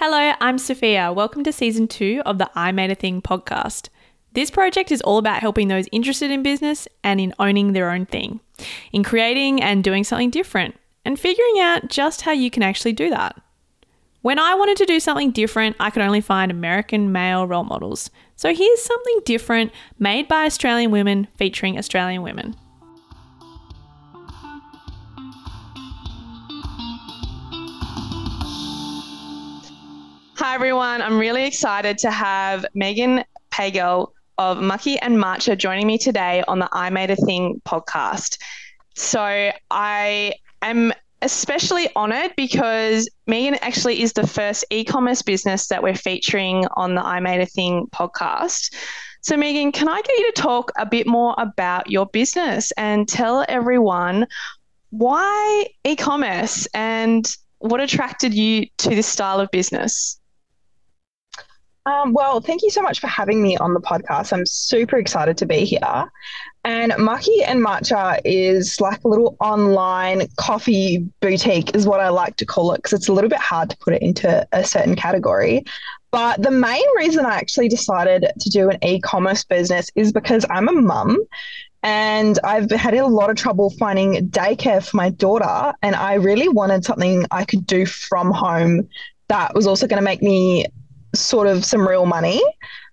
Hello, I'm Sophia. Welcome to season two of the I Made a Thing podcast. This project is all about helping those interested in business and in owning their own thing, in creating and doing something different, and figuring out just how you can actually do that. When I wanted to do something different, I could only find American male role models. So here's something different made by Australian women featuring Australian women. Hi, everyone. I'm really excited to have Megan Pagel of Maki and Matcha joining me today on the I Made a Thing podcast. So I am especially honored because Megan actually is the first e commerce business that we're featuring on the I Made a Thing podcast. So, Megan, can I get you to talk a bit more about your business and tell everyone why e commerce and what attracted you to this style of business? Um, well, thank you so much for having me on the podcast. I'm super excited to be here. And Maki and Matcha is like a little online coffee boutique, is what I like to call it, because it's a little bit hard to put it into a certain category. But the main reason I actually decided to do an e commerce business is because I'm a mum and I've had a lot of trouble finding daycare for my daughter. And I really wanted something I could do from home that was also going to make me sort of some real money.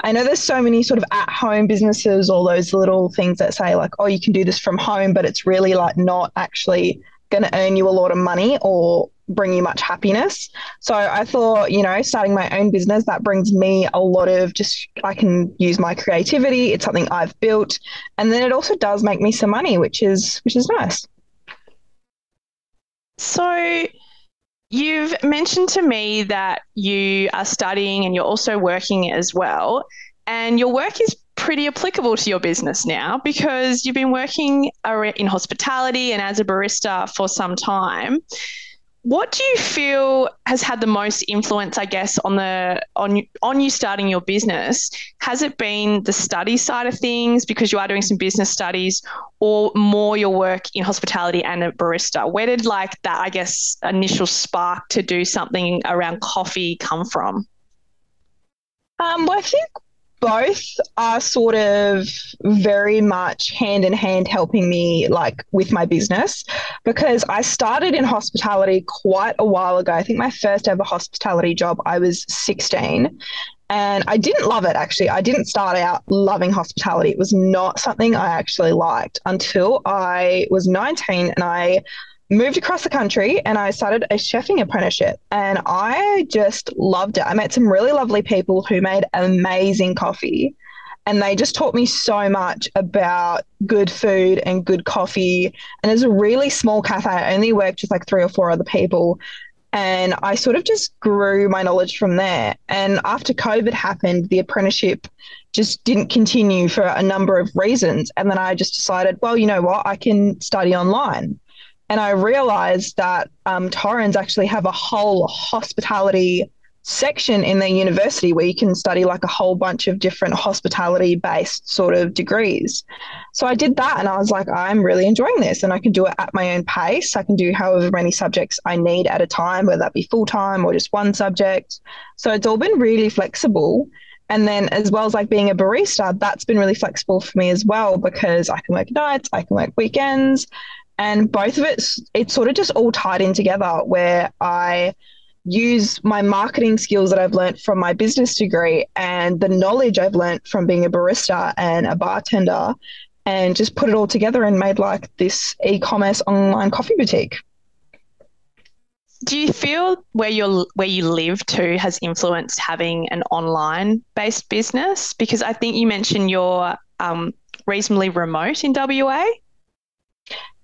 I know there's so many sort of at home businesses, all those little things that say, like, oh, you can do this from home, but it's really like not actually going to earn you a lot of money or bring you much happiness. So I thought, you know, starting my own business, that brings me a lot of just, I can use my creativity. It's something I've built. And then it also does make me some money, which is, which is nice. So, You've mentioned to me that you are studying and you're also working as well. And your work is pretty applicable to your business now because you've been working in hospitality and as a barista for some time. What do you feel has had the most influence, I guess, on the on on you starting your business? Has it been the study side of things because you are doing some business studies, or more your work in hospitality and a barista? Where did like that, I guess, initial spark to do something around coffee come from? Um, well, I think both are sort of very much hand in hand helping me like with my business because I started in hospitality quite a while ago. I think my first ever hospitality job I was 16 and I didn't love it actually. I didn't start out loving hospitality. It was not something I actually liked until I was 19 and I moved across the country and I started a chefing apprenticeship and I just loved it. I met some really lovely people who made amazing coffee and they just taught me so much about good food and good coffee. And it's a really small cafe. I only worked with like three or four other people. And I sort of just grew my knowledge from there. And after COVID happened, the apprenticeship just didn't continue for a number of reasons. And then I just decided, well, you know what? I can study online. And I realized that um, Torrens actually have a whole hospitality section in their university where you can study like a whole bunch of different hospitality based sort of degrees. So I did that and I was like, I'm really enjoying this and I can do it at my own pace. I can do however many subjects I need at a time, whether that be full time or just one subject. So it's all been really flexible. And then, as well as like being a barista, that's been really flexible for me as well because I can work nights, I can work weekends, and both of it it's sort of just all tied in together where i use my marketing skills that i've learned from my business degree and the knowledge i've learned from being a barista and a bartender and just put it all together and made like this e-commerce online coffee boutique. Do you feel where you where you live too has influenced having an online based business? Because i think you mentioned you're um, reasonably remote in wa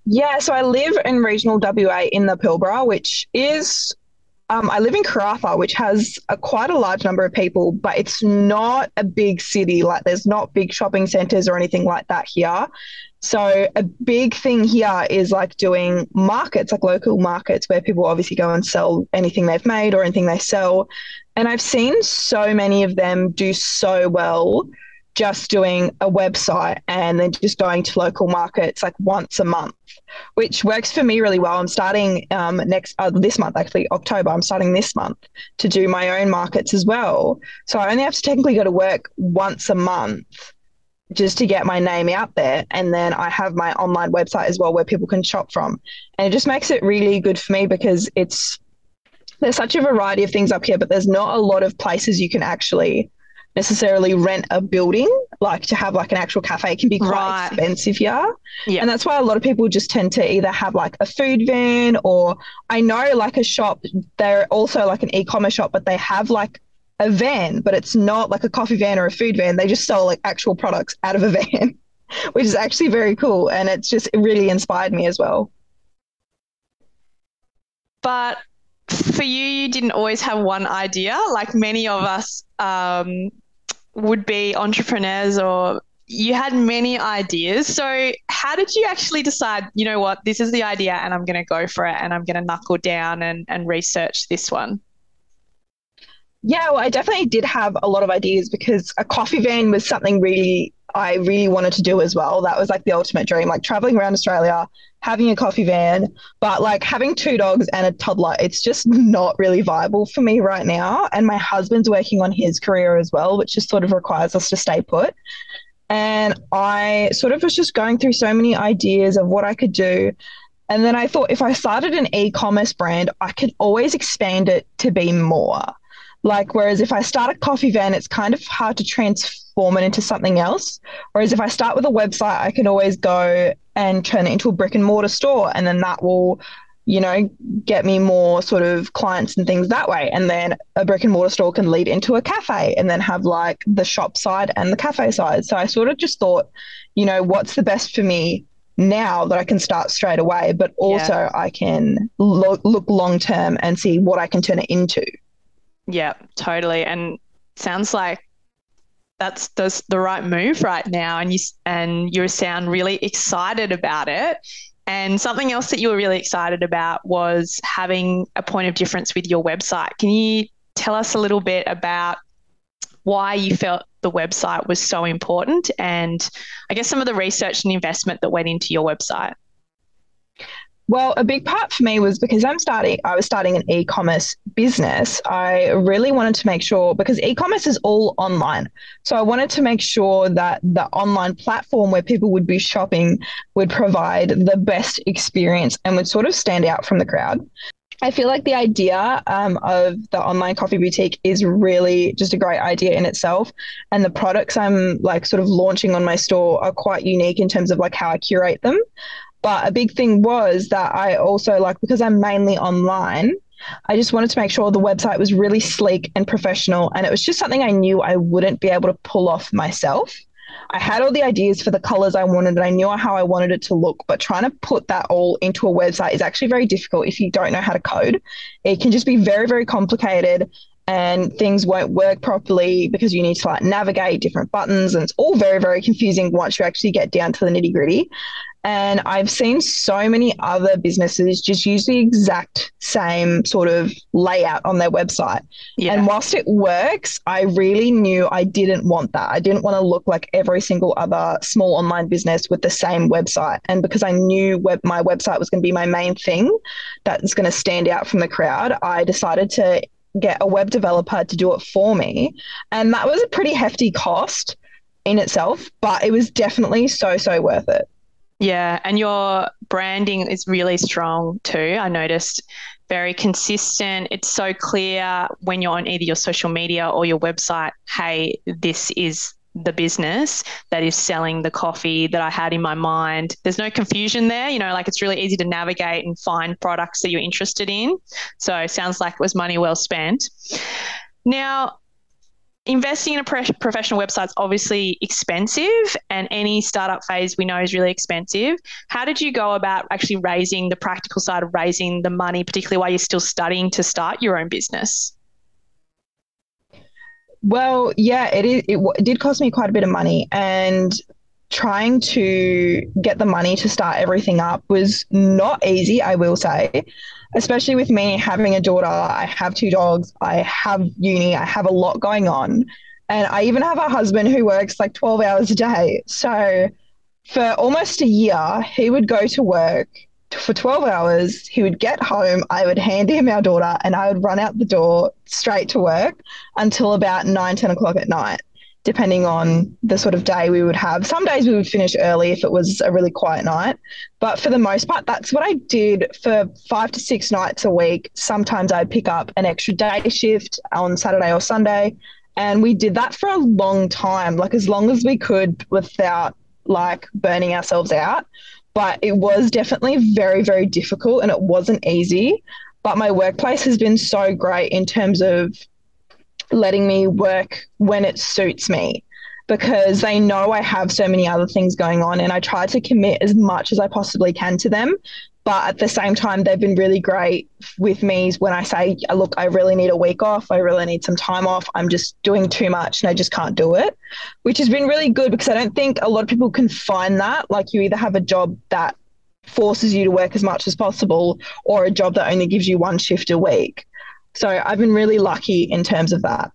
yeah, so I live in regional WA in the Pilbara, which is um, I live in Karratha, which has a, quite a large number of people, but it's not a big city. Like there's not big shopping centres or anything like that here. So a big thing here is like doing markets, like local markets where people obviously go and sell anything they've made or anything they sell. And I've seen so many of them do so well just doing a website and then just going to local markets like once a month, which works for me really well. I'm starting um, next uh, this month, actually October. I'm starting this month to do my own markets as well. So I only have to technically go to work once a month just to get my name out there. And then I have my online website as well where people can shop from. And it just makes it really good for me because it's there's such a variety of things up here, but there's not a lot of places you can actually necessarily rent a building, like to have like an actual cafe It can be quite right. expensive here. Yeah. And that's why a lot of people just tend to either have like a food van or I know like a shop, they're also like an e-commerce shop, but they have like a van, but it's not like a coffee van or a food van. They just sell like actual products out of a van, which is actually very cool. And it's just it really inspired me as well. But for you, you didn't always have one idea. Like many of us um, would be entrepreneurs or you had many ideas. So, how did you actually decide, you know what, this is the idea and I'm going to go for it and I'm going to knuckle down and, and research this one? Yeah, well, I definitely did have a lot of ideas because a coffee van was something really I really wanted to do as well. That was like the ultimate dream, like traveling around Australia, having a coffee van, but like having two dogs and a toddler, it's just not really viable for me right now. And my husband's working on his career as well, which just sort of requires us to stay put. And I sort of was just going through so many ideas of what I could do. And then I thought if I started an e commerce brand, I could always expand it to be more. Like, whereas if I start a coffee van, it's kind of hard to transform it into something else. Whereas if I start with a website, I can always go and turn it into a brick and mortar store. And then that will, you know, get me more sort of clients and things that way. And then a brick and mortar store can lead into a cafe and then have like the shop side and the cafe side. So I sort of just thought, you know, what's the best for me now that I can start straight away, but also yeah. I can lo- look long term and see what I can turn it into. Yeah, totally. And sounds like that's the, the right move right now and you and you sound really excited about it. And something else that you were really excited about was having a point of difference with your website. Can you tell us a little bit about why you felt the website was so important and i guess some of the research and investment that went into your website well, a big part for me was because I'm starting, I was starting an e commerce business. I really wanted to make sure, because e commerce is all online. So I wanted to make sure that the online platform where people would be shopping would provide the best experience and would sort of stand out from the crowd. I feel like the idea um, of the online coffee boutique is really just a great idea in itself. And the products I'm like sort of launching on my store are quite unique in terms of like how I curate them. But a big thing was that I also like because I'm mainly online, I just wanted to make sure the website was really sleek and professional. And it was just something I knew I wouldn't be able to pull off myself. I had all the ideas for the colors I wanted and I knew how I wanted it to look, but trying to put that all into a website is actually very difficult if you don't know how to code. It can just be very, very complicated and things won't work properly because you need to like navigate different buttons and it's all very, very confusing once you actually get down to the nitty gritty. And I've seen so many other businesses just use the exact same sort of layout on their website. Yeah. And whilst it works, I really knew I didn't want that. I didn't want to look like every single other small online business with the same website. And because I knew web, my website was going to be my main thing that's going to stand out from the crowd, I decided to get a web developer to do it for me. And that was a pretty hefty cost in itself, but it was definitely so, so worth it. Yeah, and your branding is really strong too. I noticed very consistent. It's so clear when you're on either your social media or your website, hey, this is the business that is selling the coffee that I had in my mind. There's no confusion there, you know, like it's really easy to navigate and find products that you're interested in. So sounds like it was money well spent. Now, investing in a professional website is obviously expensive and any startup phase we know is really expensive. How did you go about actually raising the practical side of raising the money particularly while you're still studying to start your own business? Well yeah it, is, it, it did cost me quite a bit of money and trying to get the money to start everything up was not easy i will say especially with me having a daughter, I have two dogs, I have uni, I have a lot going on. And I even have a husband who works like 12 hours a day. So for almost a year, he would go to work for 12 hours. He would get home. I would hand him our daughter and I would run out the door straight to work until about 9, 10 o'clock at night, depending on the sort of day we would have. Some days we would finish early if it was a really quiet night. But for the most part, that's what I did for five to six nights a week. Sometimes I'd pick up an extra day shift on Saturday or Sunday. And we did that for a long time, like as long as we could without like burning ourselves out but it was definitely very, very difficult and it wasn't easy. But my workplace has been so great in terms of letting me work when it suits me because they know I have so many other things going on and I try to commit as much as I possibly can to them. But at the same time, they've been really great with me when I say, look, I really need a week off. I really need some time off. I'm just doing too much and I just can't do it, which has been really good because I don't think a lot of people can find that. Like you either have a job that forces you to work as much as possible or a job that only gives you one shift a week. So I've been really lucky in terms of that.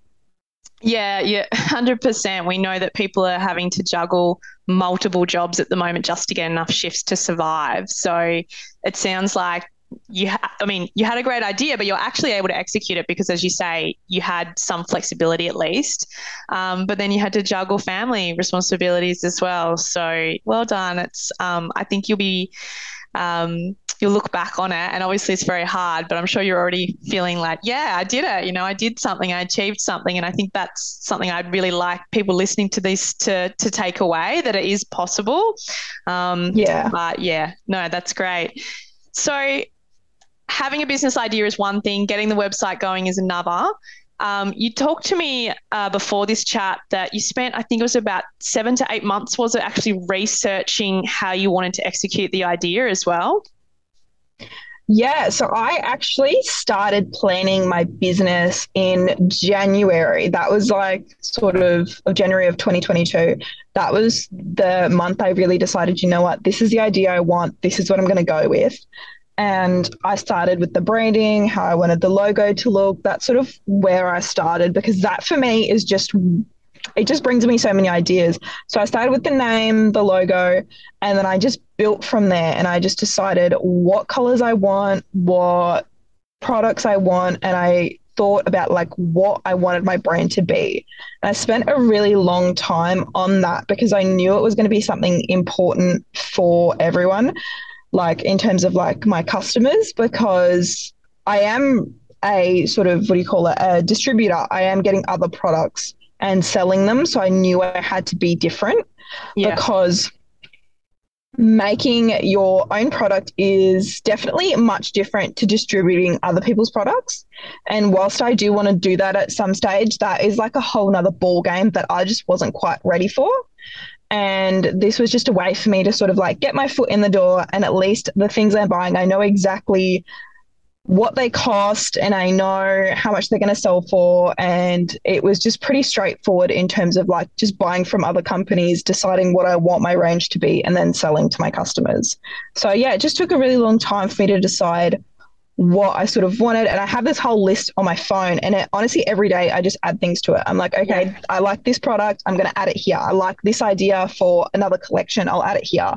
Yeah, yeah, 100%. We know that people are having to juggle multiple jobs at the moment just to get enough shifts to survive. So it sounds like you ha- I mean, you had a great idea, but you're actually able to execute it because, as you say, you had some flexibility at least. Um, but then you had to juggle family responsibilities as well. So well done. It's um, I think you'll be um, you'll look back on it and obviously it's very hard but i'm sure you're already feeling like yeah i did it you know i did something i achieved something and i think that's something i'd really like people listening to this to to take away that it is possible. Um, yeah. but yeah no that's great. So having a business idea is one thing getting the website going is another. Um, you talked to me uh, before this chat that you spent, I think it was about seven to eight months, was it actually researching how you wanted to execute the idea as well? Yeah, so I actually started planning my business in January. That was like sort of, of January of 2022. That was the month I really decided, you know what, this is the idea I want. This is what I'm going to go with. And I started with the branding, how I wanted the logo to look. That's sort of where I started because that for me is just it just brings me so many ideas. So I started with the name, the logo, and then I just built from there. And I just decided what colors I want, what products I want, and I thought about like what I wanted my brand to be. And I spent a really long time on that because I knew it was going to be something important for everyone, like in terms of like my customers, because I am a sort of what do you call it, a distributor. I am getting other products and selling them. So I knew I had to be different yeah. because making your own product is definitely much different to distributing other people's products. And whilst I do want to do that at some stage, that is like a whole nother ball game that I just wasn't quite ready for. And this was just a way for me to sort of like get my foot in the door and at least the things I'm buying, I know exactly what they cost and I know how much they're going to sell for. And it was just pretty straightforward in terms of like just buying from other companies, deciding what I want my range to be, and then selling to my customers. So, yeah, it just took a really long time for me to decide what I sort of wanted. And I have this whole list on my phone. And it, honestly, every day I just add things to it. I'm like, okay, yeah. I like this product. I'm going to add it here. I like this idea for another collection. I'll add it here.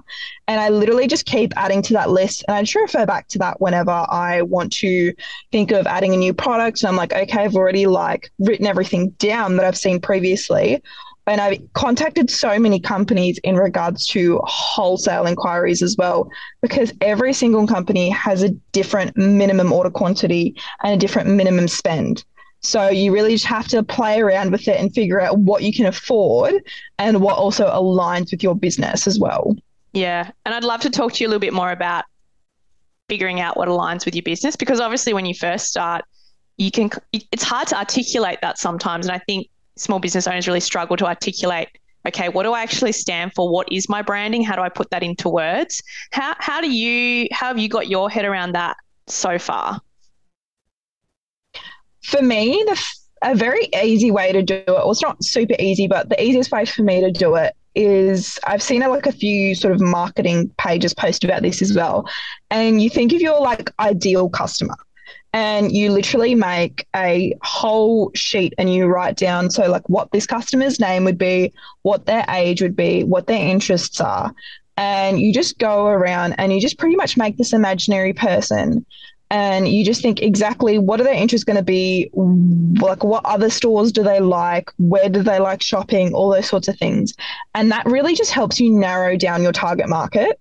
And I literally just keep adding to that list. And I just refer back to that whenever I want to think of adding a new product. And I'm like, okay, I've already like written everything down that I've seen previously and I've contacted so many companies in regards to wholesale inquiries as well, because every single company has a different minimum order quantity and a different minimum spend. So you really just have to play around with it and figure out what you can afford and what also aligns with your business as well. Yeah. And I'd love to talk to you a little bit more about figuring out what aligns with your business because obviously when you first start, you can it's hard to articulate that sometimes and I think small business owners really struggle to articulate okay what do i actually stand for? What is my branding? How do i put that into words? How, how do you how have you got your head around that so far? For me the, a very easy way to do it well it's not super easy but the easiest way for me to do it is I've seen like a few sort of marketing pages post about this as well. And you think of your like ideal customer and you literally make a whole sheet and you write down so like what this customer's name would be what their age would be what their interests are. And you just go around and you just pretty much make this imaginary person. And you just think exactly what are their interests going to be like what other stores do they like where do they like shopping all those sorts of things. And that really just helps you narrow down your target market.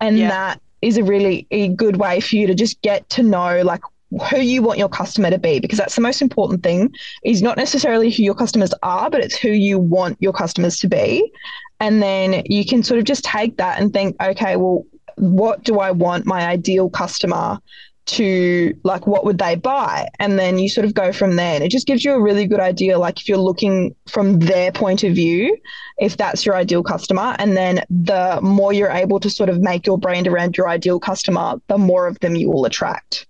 And yeah. that is a really a good way for you to just get to know like who you want your customer to be because that's the most important thing is not necessarily who your customers are but it's who you want your customers to be. And then you can sort of just take that and think okay well what do i want my ideal customer to like what would they buy? And then you sort of go from there. And it just gives you a really good idea like if you're looking from their point of view if that's your ideal customer. And then the more you're able to sort of make your brand around your ideal customer the more of them you will attract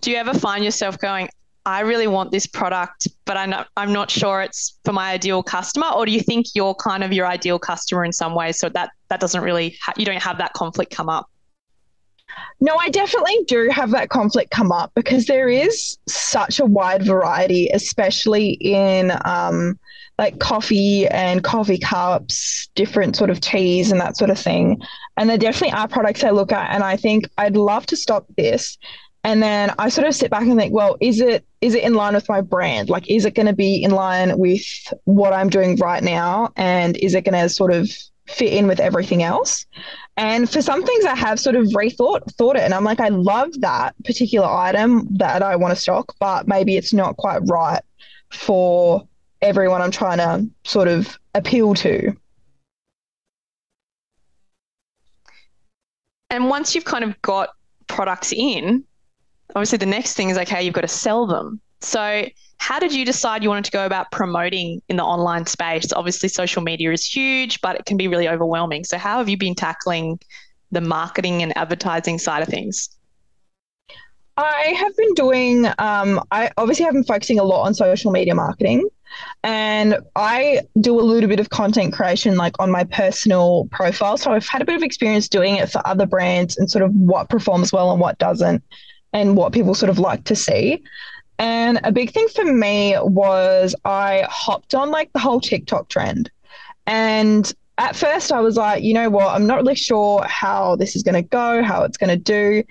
do you ever find yourself going, I really want this product, but I'm not, I'm not sure it's for my ideal customer? Or do you think you're kind of your ideal customer in some ways? So that, that doesn't really, ha- you don't have that conflict come up? No, I definitely do have that conflict come up because there is such a wide variety, especially in um, like coffee and coffee cups, different sort of teas and that sort of thing. And there definitely are products I look at and I think I'd love to stop this and then I sort of sit back and think, well, is it is it in line with my brand? Like, is it going to be in line with what I'm doing right now, and is it going to sort of fit in with everything else? And for some things, I have sort of rethought thought it, and I'm like, I love that particular item that I want to stock, but maybe it's not quite right for everyone I'm trying to sort of appeal to. And once you've kind of got products in, obviously the next thing is okay, you've got to sell them. So, how did you decide you wanted to go about promoting in the online space? Obviously, social media is huge, but it can be really overwhelming. So, how have you been tackling the marketing and advertising side of things? I have been doing, um, I obviously have been focusing a lot on social media marketing. And I do a little bit of content creation like on my personal profile. So I've had a bit of experience doing it for other brands and sort of what performs well and what doesn't and what people sort of like to see. And a big thing for me was I hopped on like the whole TikTok trend. And at first I was like, you know what, I'm not really sure how this is going to go, how it's going to do.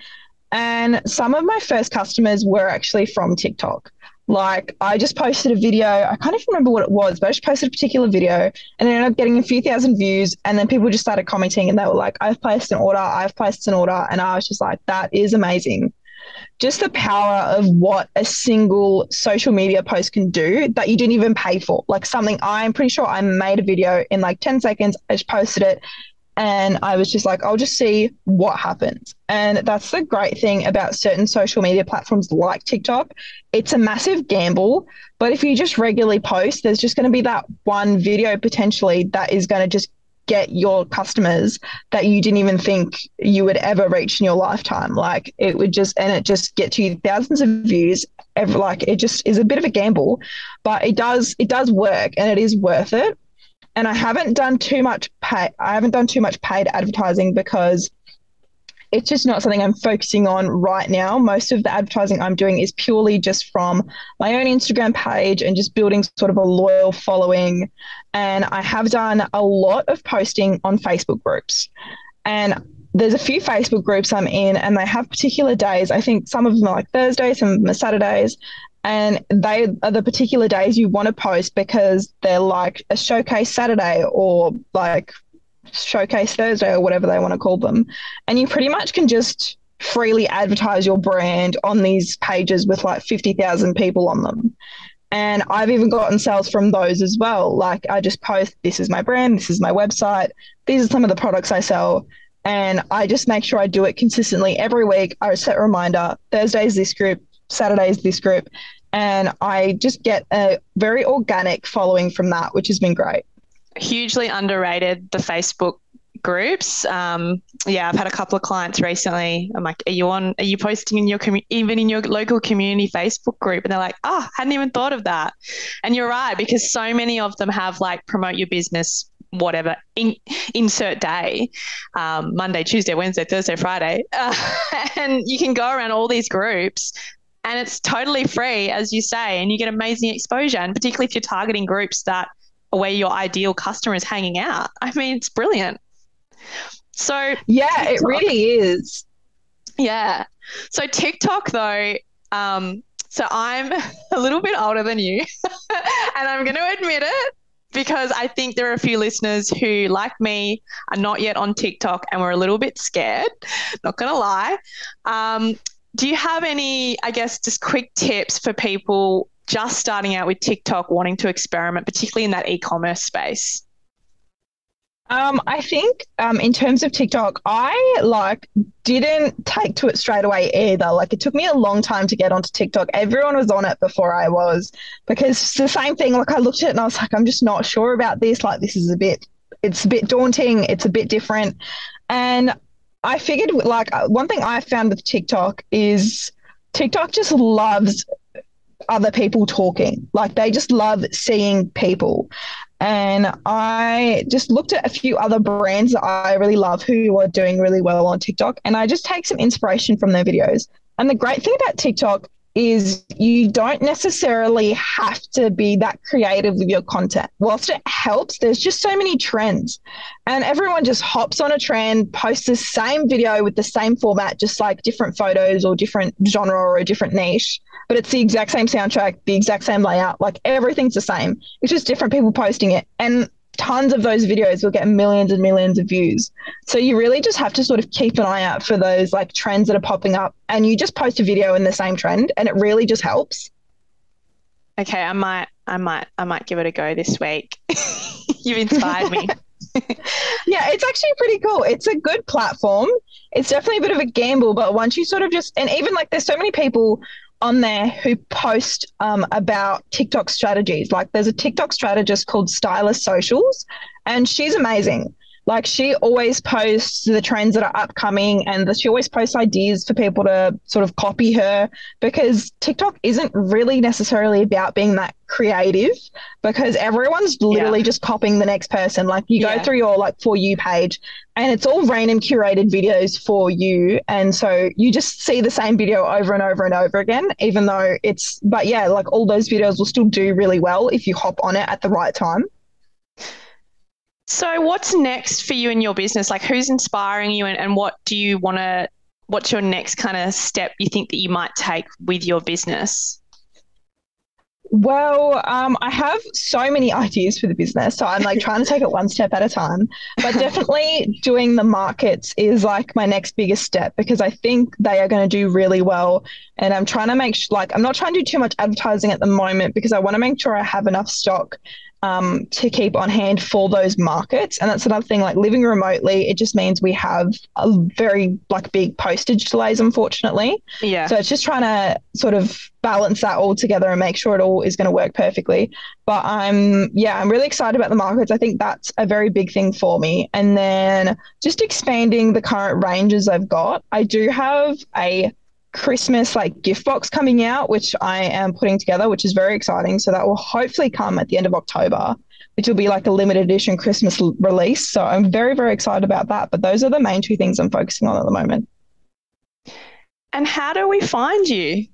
And some of my first customers were actually from TikTok. Like I just posted a video, I can't even remember what it was, but I just posted a particular video and it ended up getting a few thousand views. And then people just started commenting and they were like, I've placed an order, I've placed an order. And I was just like, that is amazing just the power of what a single social media post can do that you didn't even pay for. Like something I'm pretty sure I made a video in like 10 seconds, I just posted it. And I was just like, I'll just see what happens. And that's the great thing about certain social media platforms like TikTok. It's a massive gamble. But if you just regularly post, there's just going to be that one video potentially that is going to just get your customers that you didn't even think you would ever reach in your lifetime. Like it would just, and it just gets you thousands of views. Ever, like it just is a bit of a gamble, but it does, it does work and it is worth it. And I haven't done too much pay, I haven't done too much paid advertising because it's just not something I'm focusing on right now. Most of the advertising I'm doing is purely just from my own Instagram page and just building sort of a loyal following. And I have done a lot of posting on Facebook groups. And there's a few Facebook groups I'm in, and they have particular days. I think some of them are like Thursdays, some of them are Saturdays. And they are the particular days you want to post because they're like a showcase Saturday or like Showcase Thursday or whatever they want to call them. And you pretty much can just freely advertise your brand on these pages with like 50,000 people on them. And I've even gotten sales from those as well. Like I just post, this is my brand, this is my website, these are some of the products I sell. And I just make sure I do it consistently every week. I set a reminder Thursday's this group, Saturday's this group. And I just get a very organic following from that, which has been great hugely underrated the Facebook groups. Um, yeah, I've had a couple of clients recently. I'm like, are you on? Are you posting in your commu- even in your local community Facebook group? And they're like, oh, hadn't even thought of that. And you're right because so many of them have like promote your business. Whatever, in, insert day, um, Monday, Tuesday, Wednesday, Thursday, Friday. Uh, and you can go around all these groups and it's totally free, as you say, and you get amazing exposure. And particularly if you're targeting groups that where your ideal customer is hanging out. I mean, it's brilliant. So, yeah, TikTok, it really is. Yeah. So, TikTok, though, um, so I'm a little bit older than you, and I'm going to admit it because I think there are a few listeners who, like me, are not yet on TikTok and we're a little bit scared. Not going to lie. Um, do you have any, I guess, just quick tips for people just starting out with TikTok, wanting to experiment, particularly in that e commerce space? Um, I think um, in terms of TikTok, I like didn't take to it straight away either. Like it took me a long time to get onto TikTok. Everyone was on it before I was because it's the same thing. Like I looked at it and I was like, I'm just not sure about this. Like this is a bit, it's a bit daunting. It's a bit different, and I figured like uh, one thing I found with TikTok is TikTok just loves other people talking. Like they just love seeing people. And I just looked at a few other brands that I really love who are doing really well on TikTok. And I just take some inspiration from their videos. And the great thing about TikTok is you don't necessarily have to be that creative with your content. Whilst it helps, there's just so many trends. And everyone just hops on a trend, posts the same video with the same format, just like different photos or different genre or a different niche. But it's the exact same soundtrack, the exact same layout, like everything's the same. It's just different people posting it. And tons of those videos will get millions and millions of views. So you really just have to sort of keep an eye out for those like trends that are popping up and you just post a video in the same trend and it really just helps. Okay, I might I might I might give it a go this week. You've inspired me. yeah, it's actually pretty cool. It's a good platform. It's definitely a bit of a gamble, but once you sort of just and even like there's so many people on there who post um, about TikTok strategies. Like there's a TikTok strategist called Stylist Socials, and she's amazing. Like she always posts the trends that are upcoming and she always posts ideas for people to sort of copy her because TikTok isn't really necessarily about being that creative because everyone's literally yeah. just copying the next person. Like you go yeah. through your like for you page and it's all random curated videos for you. And so you just see the same video over and over and over again, even though it's but yeah, like all those videos will still do really well if you hop on it at the right time. So, what's next for you in your business? Like, who's inspiring you, and, and what do you want to? What's your next kind of step you think that you might take with your business? Well, um, I have so many ideas for the business. So I'm like trying to take it one step at a time. But definitely doing the markets is like my next biggest step because I think they are going to do really well. And I'm trying to make sh- like, I'm not trying to do too much advertising at the moment because I want to make sure I have enough stock um, to keep on hand for those markets. And that's another thing, like living remotely, it just means we have a very like big postage delays, unfortunately. Yeah. So it's just trying to sort of balance that all together and make sure it all is going to work perfectly. But I'm, yeah, I'm really excited about the markets. I think that's a very big thing for me. And then just expanding the current ranges I've got. I do have a Christmas like gift box coming out, which I am putting together, which is very exciting. So that will hopefully come at the end of October, which will be like a limited edition Christmas l- release. So I'm very, very excited about that. But those are the main two things I'm focusing on at the moment. And how do we find you?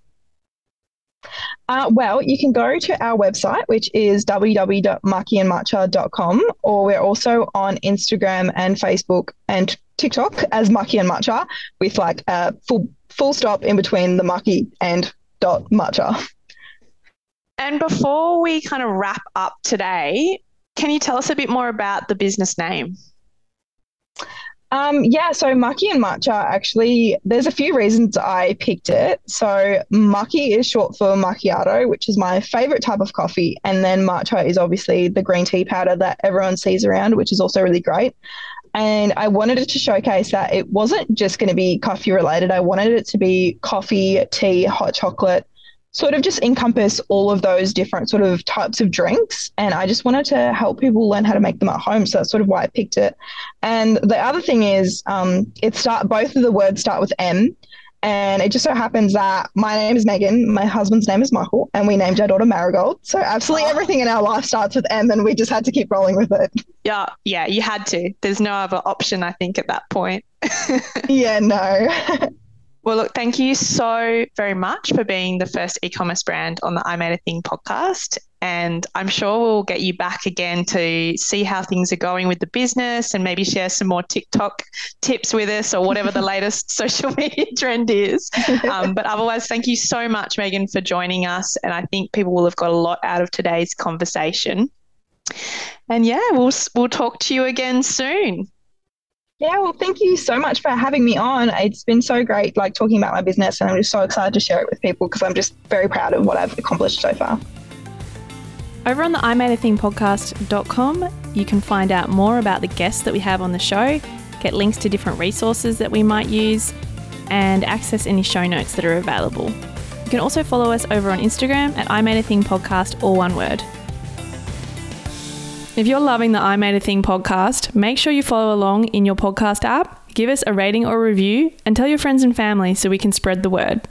Uh, well, you can go to our website, which is www.makiandmatcha.com, or we're also on Instagram and Facebook and TikTok as Maki and Matcha with like a full full stop in between the Maki and dot matcha. And before we kind of wrap up today, can you tell us a bit more about the business name? Um, yeah, so Maki and Matcha actually, there's a few reasons I picked it. So Maki is short for macchiato, which is my favorite type of coffee, and then matcha is obviously the green tea powder that everyone sees around, which is also really great. And I wanted it to showcase that it wasn't just going to be coffee related. I wanted it to be coffee, tea, hot chocolate, sort of just encompass all of those different sort of types of drinks. And I just wanted to help people learn how to make them at home. So that's sort of why I picked it. And the other thing is, um, it start both of the words start with M. And it just so happens that my name is Megan, my husband's name is Michael, and we named our daughter Marigold. So absolutely oh. everything in our life starts with M, and we just had to keep rolling with it. Yeah, yeah, you had to. There's no other option, I think, at that point. yeah, no. Well, look, thank you so very much for being the first e commerce brand on the I Made a Thing podcast. And I'm sure we'll get you back again to see how things are going with the business and maybe share some more TikTok tips with us or whatever the latest social media trend is. Um, but otherwise, thank you so much, Megan, for joining us. And I think people will have got a lot out of today's conversation. And yeah, we'll, we'll talk to you again soon. Yeah, well, thank you so much for having me on. It's been so great, like talking about my business, and I'm just so excited to share it with people because I'm just very proud of what I've accomplished so far. Over on the I podcast.com, you can find out more about the guests that we have on the show, get links to different resources that we might use, and access any show notes that are available. You can also follow us over on Instagram at I Made a Thing podcast, all one word. If you're loving the I Made a Thing podcast, make sure you follow along in your podcast app, give us a rating or review, and tell your friends and family so we can spread the word.